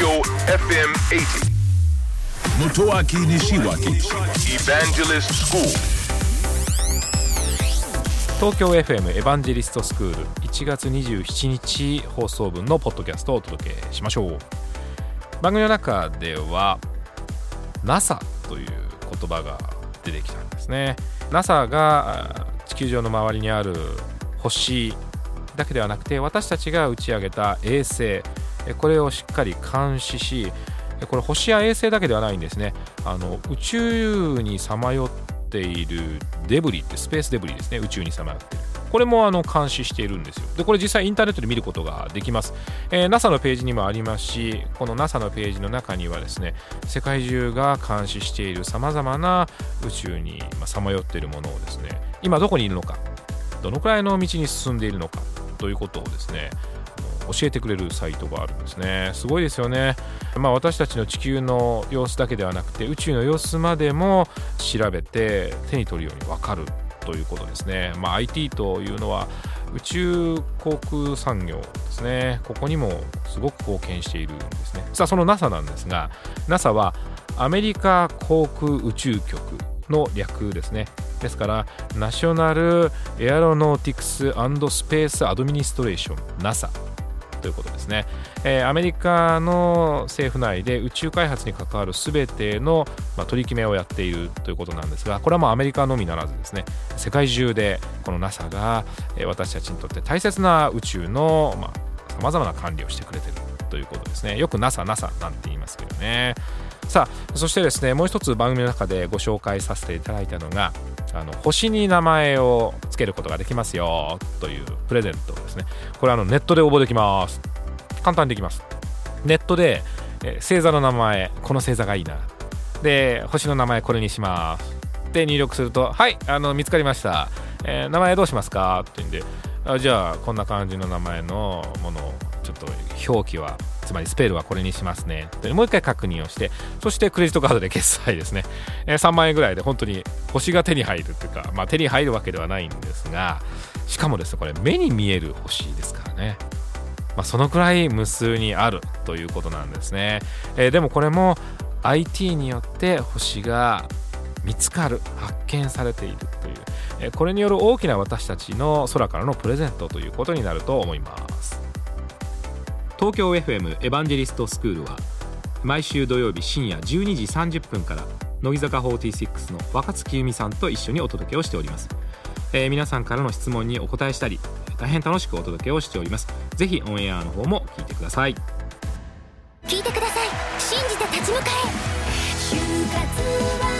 Tokyo FM 80. Motoaki Nishiwaki Evangelist School. 東京 FM エヴァンジェリストスクール1月27日放送分のポッドキャストをお届けしましょう番組の中では NASA という言葉が出てきたんですね NASA があ地球上の周りにある星だけではなくて私たちが打ち上げた衛星えこれをしっかり監視しこれ星や衛星だけではないんですね。あの宇宙にさまよっているデブリってスペースデブリですね。宇宙にさまよっている。これもあの監視しているんですよ。でこれ実際インターネットで見ることができます、えー NASA のページにもありますしこの NASA のページの中にはですね世界中が監視しているさまざまな宇宙にさまよっているものをですね今どこにいるのかどのくらいの道に進んでいるのかということをですね教えてくれるサイトがあるんですね。すごいですよね、まあ、私たちの地球の様子だけではなくて宇宙の様子までも調べて手に取るように分かるということですね、まあ、IT というのは宇宙航空産業ですね。ここにもすごく貢献しているんですね。さあその NASA なんですが NASA はアメリカ航空宇宙局の略ですね。ですからナショナルエアロノーティクススペースアドミニストレーション NASA ということですね、えーアメリカの政府内で宇宙開発に関わる全ての、まあ、取り決めをやっているということなんですがこれはもうアメリカのみならずですね世界中でこの NASA が、えー私たちにとって大切な宇宙のさまざ、まな管理をしてくれている。ということですね。よく NASA、NASA なんて言いますけどね。さあそしてですねもう一つ番組の中でご紹介させていただいたのがあの星に名前を付けることができますよというプレゼントですね。これあのネットで応募できます。簡単にできます。ネットで、え星座の名前この星座がいいな。で星の名前これにします。で入力するとはいあの見つかりました、えー名前どうしますか？って言うんであじゃあこんな感じの名前のものをちょっと表記はつまりスペルはこれにしますね。もう一回確認をしてそしてクレジットカードで決済ですね、えー3万円ぐらいで本当に星が手に入るっていうか、まあ、手に入るわけではないんですがしかもですねこれ目に見える星ですからね。まあ、そのくらい無数にあるということなんですね、えーでもこれも IT によって星が見つかる発見されているという、これによる大きな私たちの空からのプレゼントということになると思います。東京 FM エヴァンジェリストスクールは毎週土曜日深夜12時30分から乃木坂46の若月由美さんと一緒にお届けをしております。えー皆さんからの質問にお答えしたり大変楽しくお届けをしております。ぜひオンエアの方も聞いてください。聞いてください。信じて立ち向かえ。